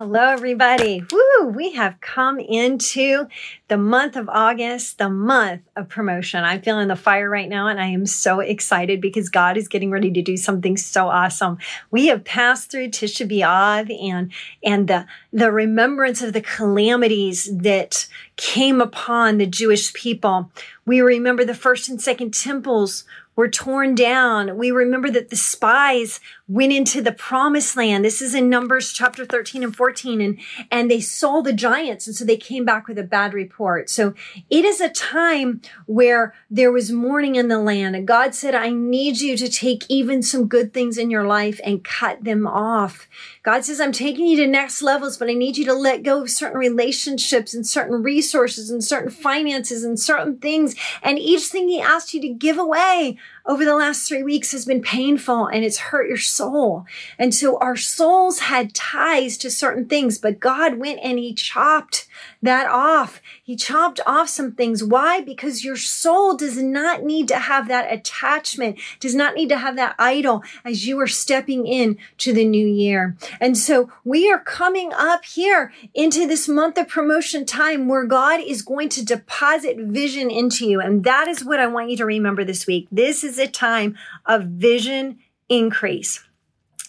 Hello, everybody. Woo! We have come into the month of August, the month of promotion. I'm feeling the fire right now, and I am so excited because God is getting ready to do something so awesome. We have passed through Tisha B'Av and and the the remembrance of the calamities that came upon the Jewish people. We remember the first and second temples were torn down. We remember that the spies went into the promised land. This is in Numbers chapter 13 and 14 and, and they saw the giants. And so they came back with a bad report. So it is a time where there was mourning in the land and God said, I need you to take even some good things in your life and cut them off. God says, I'm taking you to next levels, but I need you to let go of certain relationships and certain resources and certain finances and certain things. And each thing he asked you to give away over the last three weeks has been painful and it's hurt your soul. And so our souls had ties to certain things, but God went and he chopped that off. He chopped off some things. Why? Because your soul does not need to have that attachment, does not need to have that idol as you are stepping in to the new year. And so we are coming up here into this month of promotion time where God is going to deposit vision into you. And that is what I want you to remember this week. This is a time of vision increase.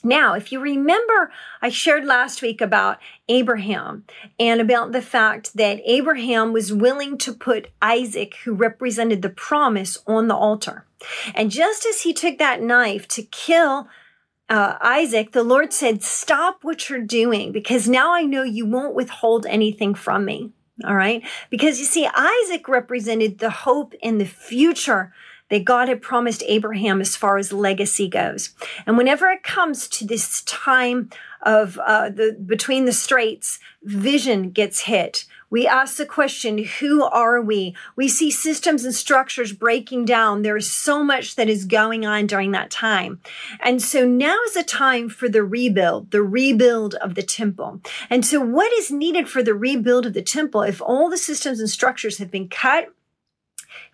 Now, if you remember, I shared last week about Abraham and about the fact that Abraham was willing to put Isaac, who represented the promise, on the altar. And just as he took that knife to kill uh, Isaac, the Lord said, Stop what you're doing because now I know you won't withhold anything from me. All right. Because you see, Isaac represented the hope in the future that God had promised Abraham as far as legacy goes. And whenever it comes to this time of uh, the between the straits, vision gets hit. We ask the question, who are we? We see systems and structures breaking down. There is so much that is going on during that time. And so now is a time for the rebuild, the rebuild of the temple. And so what is needed for the rebuild of the temple if all the systems and structures have been cut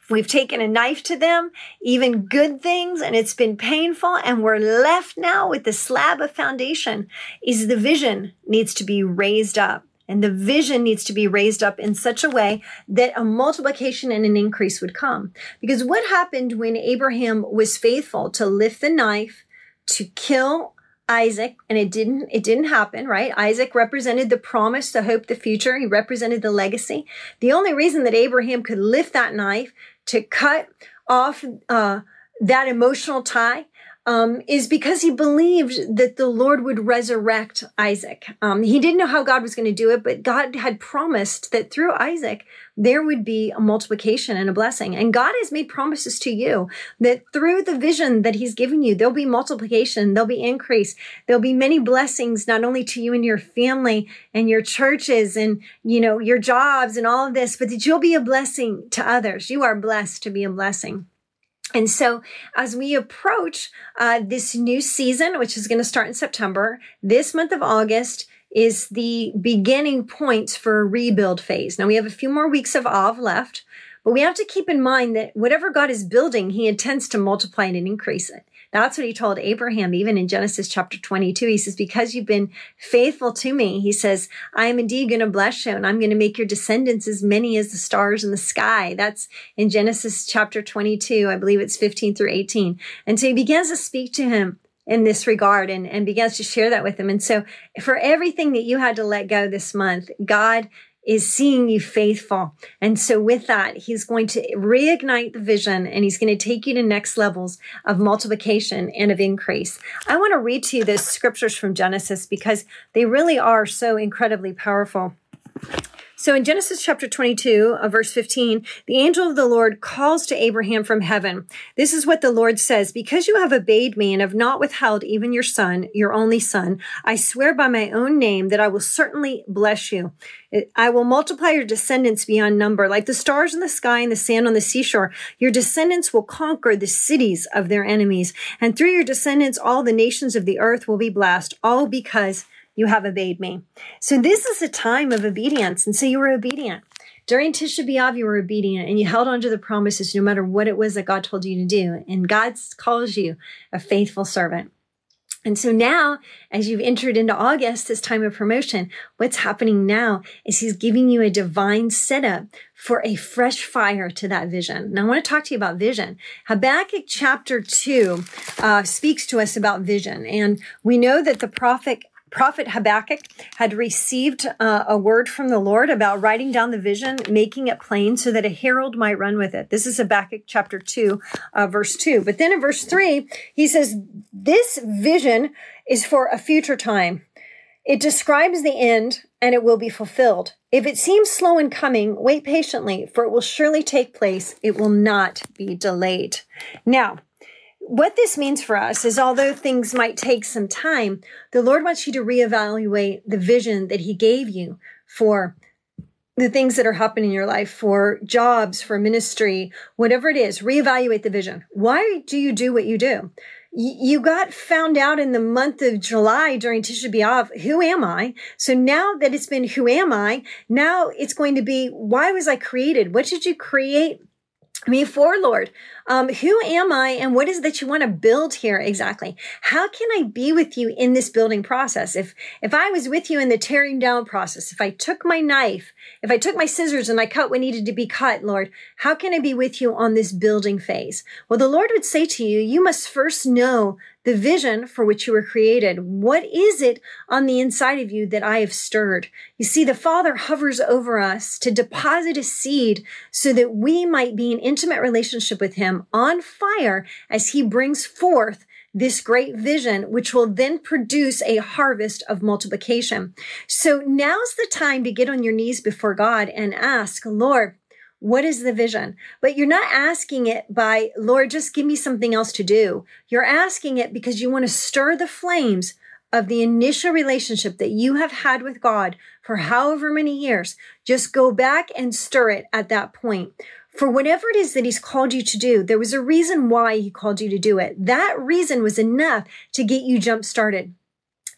We've taken a knife to them, even good things, and it's been painful. And we're left now with the slab of foundation is the vision needs to be raised up. And the vision needs to be raised up in such a way that a multiplication and an increase would come. Because what happened when Abraham was faithful to lift the knife, to kill Isaac, and it didn't, it didn't happen, right? Isaac represented the promise, the hope, the future. He represented the legacy. The only reason that Abraham could lift that knife to cut off uh, that emotional tie um, is because he believed that the Lord would resurrect Isaac. Um, he didn't know how God was going to do it, but God had promised that through Isaac, there would be a multiplication and a blessing. And God has made promises to you that through the vision that He's given you, there'll be multiplication, there'll be increase, there'll be many blessings, not only to you and your family and your churches and, you know, your jobs and all of this, but that you'll be a blessing to others. You are blessed to be a blessing. And so, as we approach uh, this new season, which is going to start in September, this month of August is the beginning points for a rebuild phase. Now, we have a few more weeks of Av left, but we have to keep in mind that whatever God is building, He intends to multiply and increase it. That's what he told Abraham, even in Genesis chapter 22. He says, Because you've been faithful to me, he says, I am indeed going to bless you and I'm going to make your descendants as many as the stars in the sky. That's in Genesis chapter 22. I believe it's 15 through 18. And so he begins to speak to him in this regard and, and begins to share that with him. And so for everything that you had to let go this month, God is seeing you faithful. And so with that, he's going to reignite the vision and he's going to take you to next levels of multiplication and of increase. I want to read to you the scriptures from Genesis because they really are so incredibly powerful. So in Genesis chapter 22, uh, verse 15, the angel of the Lord calls to Abraham from heaven. This is what the Lord says, because you have obeyed me and have not withheld even your son, your only son, I swear by my own name that I will certainly bless you. I will multiply your descendants beyond number, like the stars in the sky and the sand on the seashore. Your descendants will conquer the cities of their enemies. And through your descendants, all the nations of the earth will be blessed, all because you have obeyed me. So this is a time of obedience. And so you were obedient. During Tisha B'Av, you were obedient and you held on to the promises no matter what it was that God told you to do. And God calls you a faithful servant. And so now, as you've entered into August, this time of promotion, what's happening now is he's giving you a divine setup for a fresh fire to that vision. Now, I want to talk to you about vision. Habakkuk chapter 2 uh, speaks to us about vision. And we know that the prophet prophet Habakkuk had received uh, a word from the Lord about writing down the vision, making it plain so that a herald might run with it. This is Habakkuk chapter 2, uh, verse 2. But then in verse 3, he says, This vision is for a future time. It describes the end and it will be fulfilled. If it seems slow in coming, wait patiently, for it will surely take place. It will not be delayed. Now, what this means for us is although things might take some time, the Lord wants you to reevaluate the vision that He gave you for the things that are happening in your life, for jobs, for ministry, whatever it is, reevaluate the vision. Why do you do what you do? You got found out in the month of July during Tisha B'Av. Who am I? So now that it's been who am I? Now it's going to be why was I created? What did you create me for, Lord? Um, who am I and what is that you want to build here exactly? How can I be with you in this building process? If, if I was with you in the tearing down process, if I took my knife, if I took my scissors and I cut what needed to be cut, Lord, how can I be with you on this building phase? Well, the Lord would say to you, you must first know the vision for which you were created. What is it on the inside of you that I have stirred? You see, the Father hovers over us to deposit a seed so that we might be in intimate relationship with Him on fire as he brings forth this great vision, which will then produce a harvest of multiplication. So now's the time to get on your knees before God and ask, Lord, what is the vision? But you're not asking it by, Lord, just give me something else to do. You're asking it because you want to stir the flames of the initial relationship that you have had with God for however many years. Just go back and stir it at that point for whatever it is that he's called you to do, there was a reason why he called you to do it. That reason was enough to get you jump started.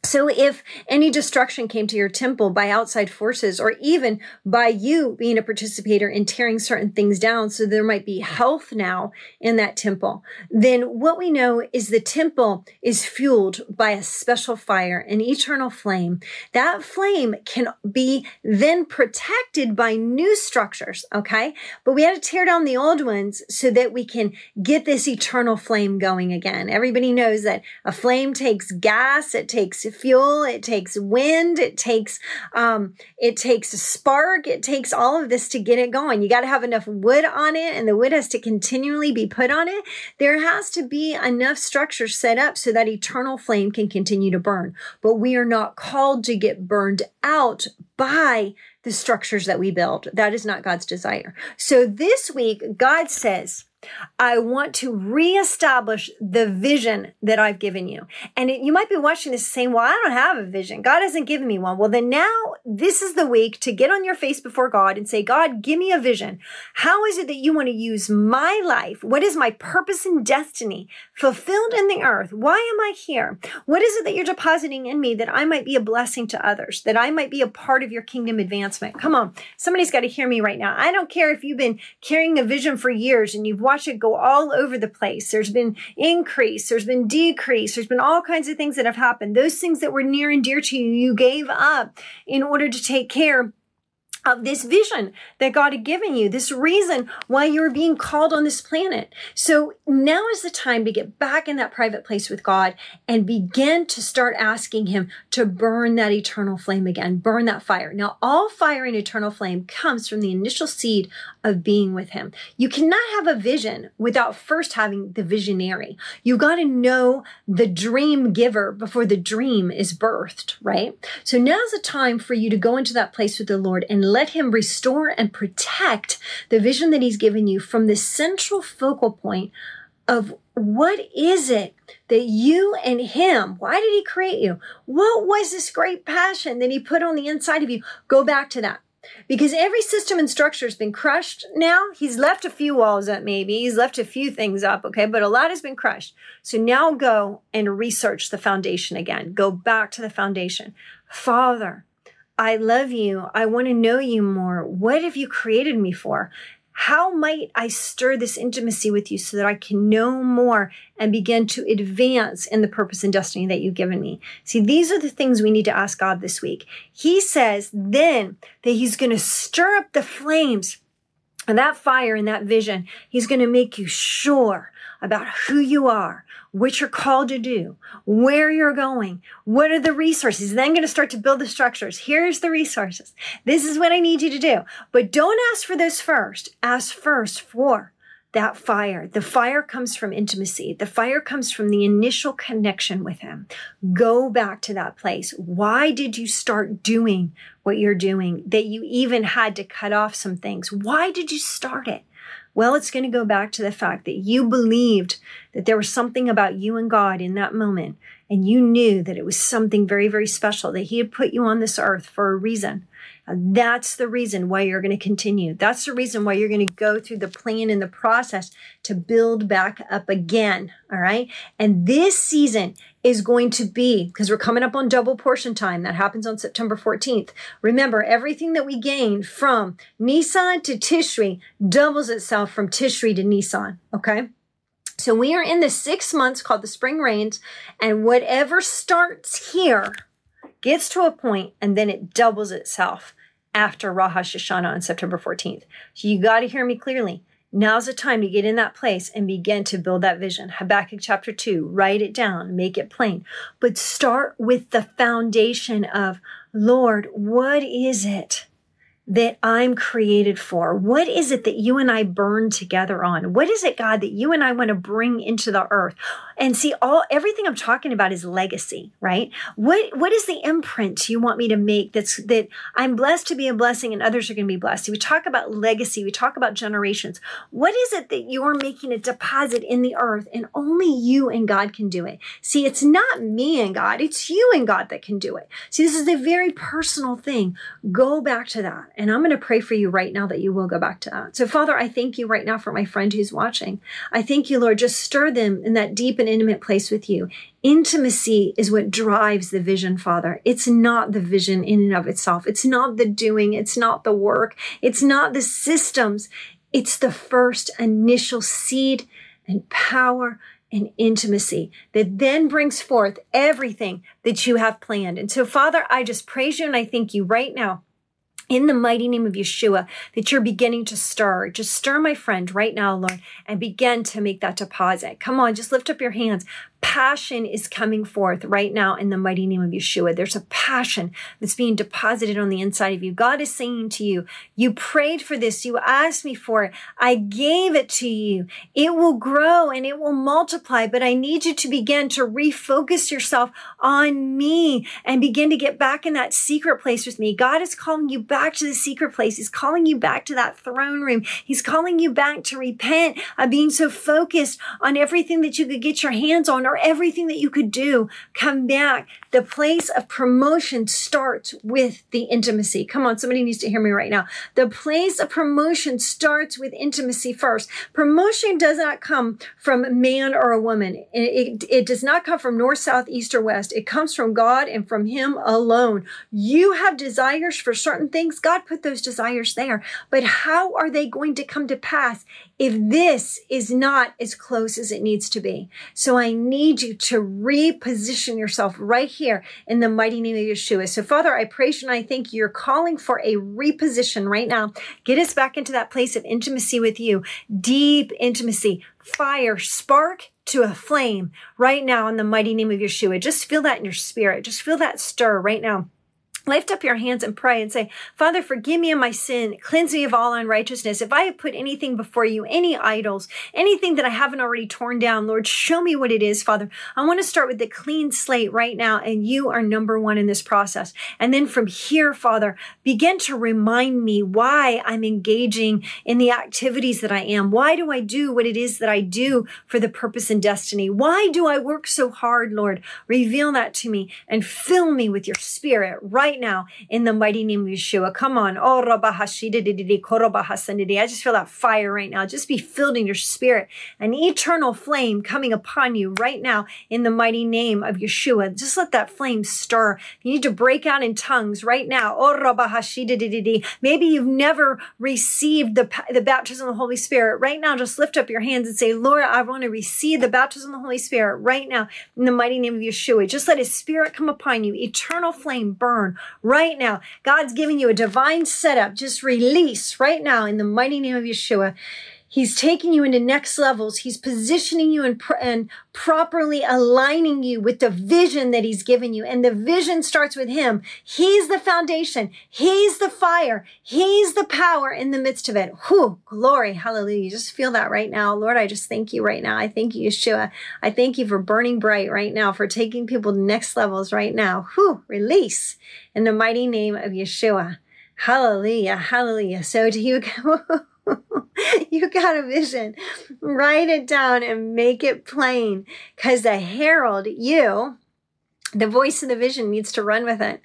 So if any destruction came to your temple by outside forces or even by you being a participator in tearing certain things down, so there might be health now in that temple, then what we know is the temple is fueled by a special fire, an eternal flame. That flame can be then protected by new structures. Okay. But we had to tear down the old ones so that we can get this eternal flame going again. Everybody knows that a flame takes gas. It takes fuel, it takes wind, it takes um, it takes a spark, it takes all of this to get it going. You got to have enough wood on it, and the wood has to continually be put on it. There has to be enough structure set up so that eternal flame can continue to burn. But we are not called to get burned out by the structures that we build. That is not God's desire. So this week, God says, I want to reestablish the vision that I've given you. And it, you might be watching this saying, well, I don't have a vision. God hasn't given me one. Well, then now this is the week to get on your face before God and say, God, give me a vision. How is it that you want to use my life? What is my purpose and destiny fulfilled in the earth? Why am I here? What is it that you're depositing in me that I might be a blessing to others, that I might be a part of your kingdom advancement? Come on. Somebody's got to hear me right now. I don't care if you've been carrying a vision for years and you've watch it go all over the place. There's been increase, there's been decrease, there's been all kinds of things that have happened. Those things that were near and dear to you, you gave up in order to take care of this vision that God had given you, this reason why you're being called on this planet. So now is the time to get back in that private place with God and begin to start asking Him to burn that eternal flame again, burn that fire. Now, all fire and eternal flame comes from the initial seed of being with Him. You cannot have a vision without first having the visionary. You got to know the dream giver before the dream is birthed, right? So now's the time for you to go into that place with the Lord and let him restore and protect the vision that he's given you from the central focal point of what is it that you and him, why did he create you? What was this great passion that he put on the inside of you? Go back to that. Because every system and structure has been crushed now. He's left a few walls up, maybe. He's left a few things up, okay? But a lot has been crushed. So now go and research the foundation again. Go back to the foundation. Father, I love you. I want to know you more. What have you created me for? How might I stir this intimacy with you so that I can know more and begin to advance in the purpose and destiny that you've given me? See, these are the things we need to ask God this week. He says then that He's going to stir up the flames and that fire and that vision. He's going to make you sure about who you are, what you're called to do, where you're going, what are the resources. Then going to start to build the structures. Here's the resources. This is what I need you to do. But don't ask for this first. Ask first for that fire. The fire comes from intimacy. The fire comes from the initial connection with Him. Go back to that place. Why did you start doing what you're doing? That you even had to cut off some things. Why did you start it? Well, it's going to go back to the fact that you believed that there was something about you and God in that moment, and you knew that it was something very, very special, that He had put you on this earth for a reason. That's the reason why you're going to continue. That's the reason why you're going to go through the plan and the process to build back up again. All right. And this season is going to be, because we're coming up on double portion time, that happens on September 14th. Remember, everything that we gain from Nisan to Tishri doubles itself from Tishri to Nisan. Okay. So we are in the six months called the spring rains, and whatever starts here gets to a point and then it doubles itself after Rosh Hashanah on September 14th. So you got to hear me clearly. Now's the time to get in that place and begin to build that vision. Habakkuk chapter 2, write it down, make it plain. But start with the foundation of, Lord, what is it that I'm created for? What is it that you and I burn together on? What is it, God, that you and I want to bring into the earth? And see, all everything I'm talking about is legacy, right? What what is the imprint you want me to make that's that I'm blessed to be a blessing and others are going to be blessed? We talk about legacy, we talk about generations. What is it that you're making a deposit in the earth and only you and God can do it? See, it's not me and God, it's you and God that can do it. See, this is a very personal thing. Go back to that. And I'm going to pray for you right now that you will go back to that. So, Father, I thank you right now for my friend who's watching. I thank you, Lord, just stir them in that deep and intimate place with you. Intimacy is what drives the vision, Father. It's not the vision in and of itself. It's not the doing. It's not the work. It's not the systems. It's the first initial seed and power and intimacy that then brings forth everything that you have planned. And so, Father, I just praise you and I thank you right now in the mighty name of Yeshua, that you're beginning to stir. Just stir, my friend, right now, Lord, and begin to make that deposit. Come on, just lift up your hands passion is coming forth right now in the mighty name of Yeshua. There's a passion that's being deposited on the inside of you. God is saying to you, You prayed for this. You asked me for it. I gave it to you. It will grow and it will multiply, but I need you to begin to refocus yourself on me and begin to get back in that secret place with me. God is calling you back to the secret place. He's calling you back to that throne room. He's calling you back to repent of being so focused on everything that you could get your hands on or everything that you could do, come back. The place of promotion starts with the intimacy. Come on, somebody needs to hear me right now. The place of promotion starts with intimacy first. Promotion does not come from a man or a woman. It, it, it does not come from north, south, east, or west. It comes from God and from Him alone. You have desires for certain things. God put those desires there. But how are they going to come to pass if this is not as close as it needs to be? So I need you to reposition yourself right here in the mighty name of Yeshua. So, Father, I praise you and I think you're calling for a reposition right now. Get us back into that place of intimacy with you, deep intimacy, fire, spark to a flame right now in the mighty name of Yeshua. Just feel that in your spirit. Just feel that stir right now Lift up your hands and pray and say, Father, forgive me of my sin. Cleanse me of all unrighteousness. If I have put anything before you, any idols, anything that I haven't already torn down, Lord, show me what it is, Father. I want to start with the clean slate right now, and you are number one in this process. And then from here, Father, begin to remind me why I'm engaging in the activities that I am. Why do I do what it is that I do for the purpose and destiny? Why do I work so hard, Lord? Reveal that to me and fill me with your spirit right right now in the mighty name of Yeshua. Come on. Oh, I just feel that fire right now. Just be filled in your spirit. An eternal flame coming upon you right now in the mighty name of Yeshua. Just let that flame stir. You need to break out in tongues right now. Oh, Maybe you've never received the, the baptism of the Holy Spirit. Right now, just lift up your hands and say, Lord, I want to receive the baptism of the Holy Spirit right now in the mighty name of Yeshua. Just let his spirit come upon you. Eternal flame burn right now. God's giving you a divine setup. Just release right now in the mighty name of Yeshua. He's taking you into next levels. He's positioning you and, and properly aligning you with the vision that he's given you. And the vision starts with him. He's the foundation. He's the fire. He's the power in the midst of it. Whew, glory. Hallelujah. Just feel that right now. Lord, I just thank you right now. I thank you, Yeshua. I thank you for burning bright right now, for taking people to next levels right now. Whew, release in the mighty name of Yeshua. Hallelujah. Hallelujah. So do you you got a vision. Write it down and make it plain because the herald, you, the voice of the vision, needs to run with it.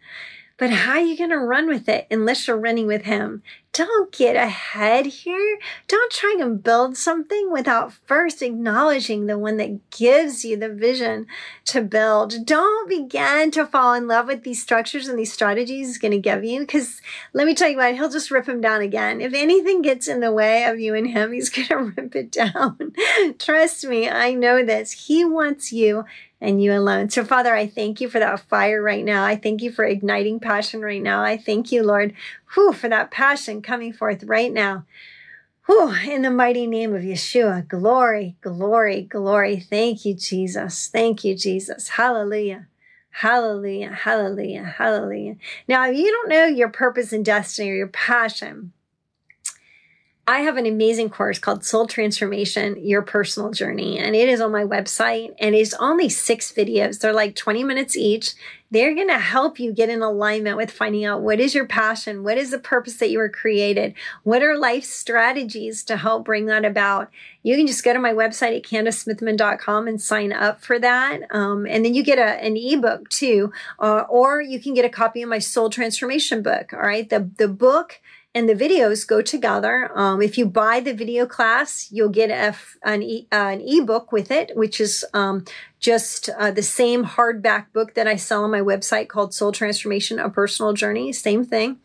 But how are you going to run with it unless you're running with Him? Don't get ahead here. Don't try and build something without first acknowledging the one that gives you the vision to build. Don't begin to fall in love with these structures and these strategies he's going to give you because let me tell you what, he'll just rip them down again. If anything gets in the way of you and him, he's going to rip it down. Trust me, I know this. He wants you and you alone. So, Father, I thank you for that fire right now. I thank you for igniting passion right now. I thank you, Lord, whew, for that passion coming forth right now. Whew, in the mighty name of Yeshua, glory, glory, glory. Thank you, Jesus. Thank you, Jesus. Hallelujah. Hallelujah. Hallelujah. Hallelujah. Now, if you don't know your purpose and destiny or your passion, I have an amazing course called Soul Transformation Your Personal Journey, and it is on my website. And it's only six videos, they're like 20 minutes each. They're going to help you get in alignment with finding out what is your passion, what is the purpose that you were created, what are life strategies to help bring that about. You can just go to my website at CandiceSmithyman.com and sign up for that. Um, and then you get a, an ebook too, uh, or you can get a copy of my Soul Transformation book. All right. The, the book and the videos go together. Um, if you buy the video class, you'll get a, an, e, uh, an ebook with it, which is um, just uh, the same hardback book that I sell on my website called Soul Transformation, A Personal Journey. Same thing.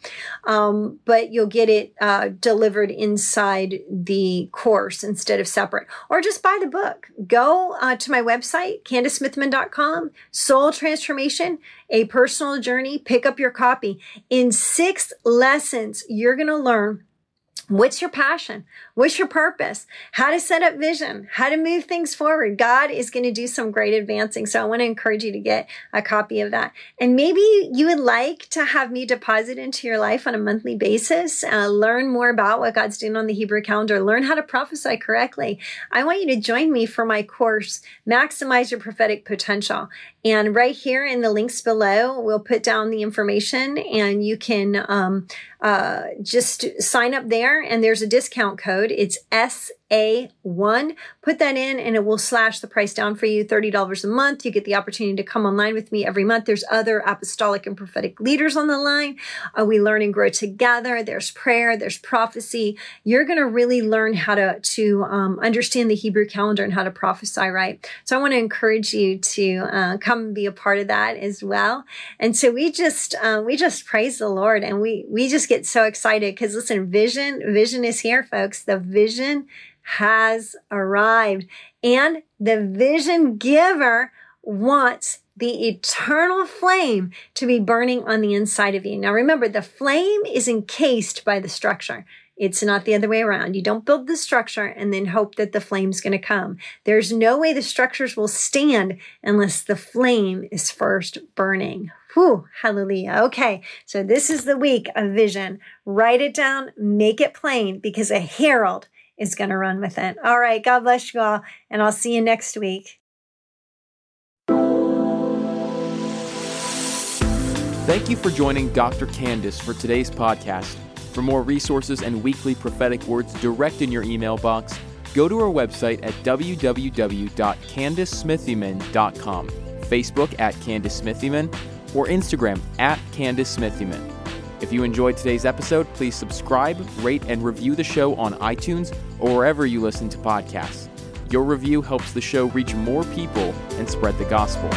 Um, but you'll get it uh, delivered inside the course instead of separate. Or just buy the book. Go uh, to my website, CandiceSmithyman.com, Soul Transformation, A Personal Journey. Pick up your copy. In six lessons, you're going to learn What's your passion? What's your purpose? How to set up vision? How to move things forward? God is going to do some great advancing. So I want to encourage you to get a copy of that. And maybe you would like to have me deposit into your life on a monthly basis, uh, learn more about what God's doing on the Hebrew calendar, learn how to prophesy correctly. I want you to join me for my course, Maximize Your Prophetic Potential. And right here in the links below, we'll put down the information and you can um, uh, just sign up there. And there's a discount code. It's S a1. Put that in and it will slash the price down for you $30 a month. You get the opportunity to come online with me every month. There's other apostolic and prophetic leaders on the line. Uh, we learn and grow together. There's prayer, there's prophecy. You're going to really learn how to, to um, understand the Hebrew calendar and how to prophesy right. So I want to encourage you to uh, come and be a part of that as well. And so we just, uh, we just praise the Lord and we, we just get so excited because listen, vision, vision is here, folks. The vision has arrived. And the vision giver wants the eternal flame to be burning on the inside of you. Now remember, the flame is encased by the structure. It's not the other way around. You don't build the structure and then hope that the flame's going to come. There's no way the structures will stand unless the flame is first burning. Whew, hallelujah. Okay, so this is the week of vision. Write it down, make it plain, because a herald is going to run with it. All right, God bless you all, and I'll see you next week. Thank you for joining Dr. Candice for today's podcast. For more resources and weekly prophetic words direct in your email box, go to our website at www.candicesmithyman.com, Facebook at Candice Smithyman, or Instagram at Candice Smithyman. If you enjoyed today's episode, please subscribe, rate, and review the show on iTunes or wherever you listen to podcasts. Your review helps the show reach more people and spread the gospel.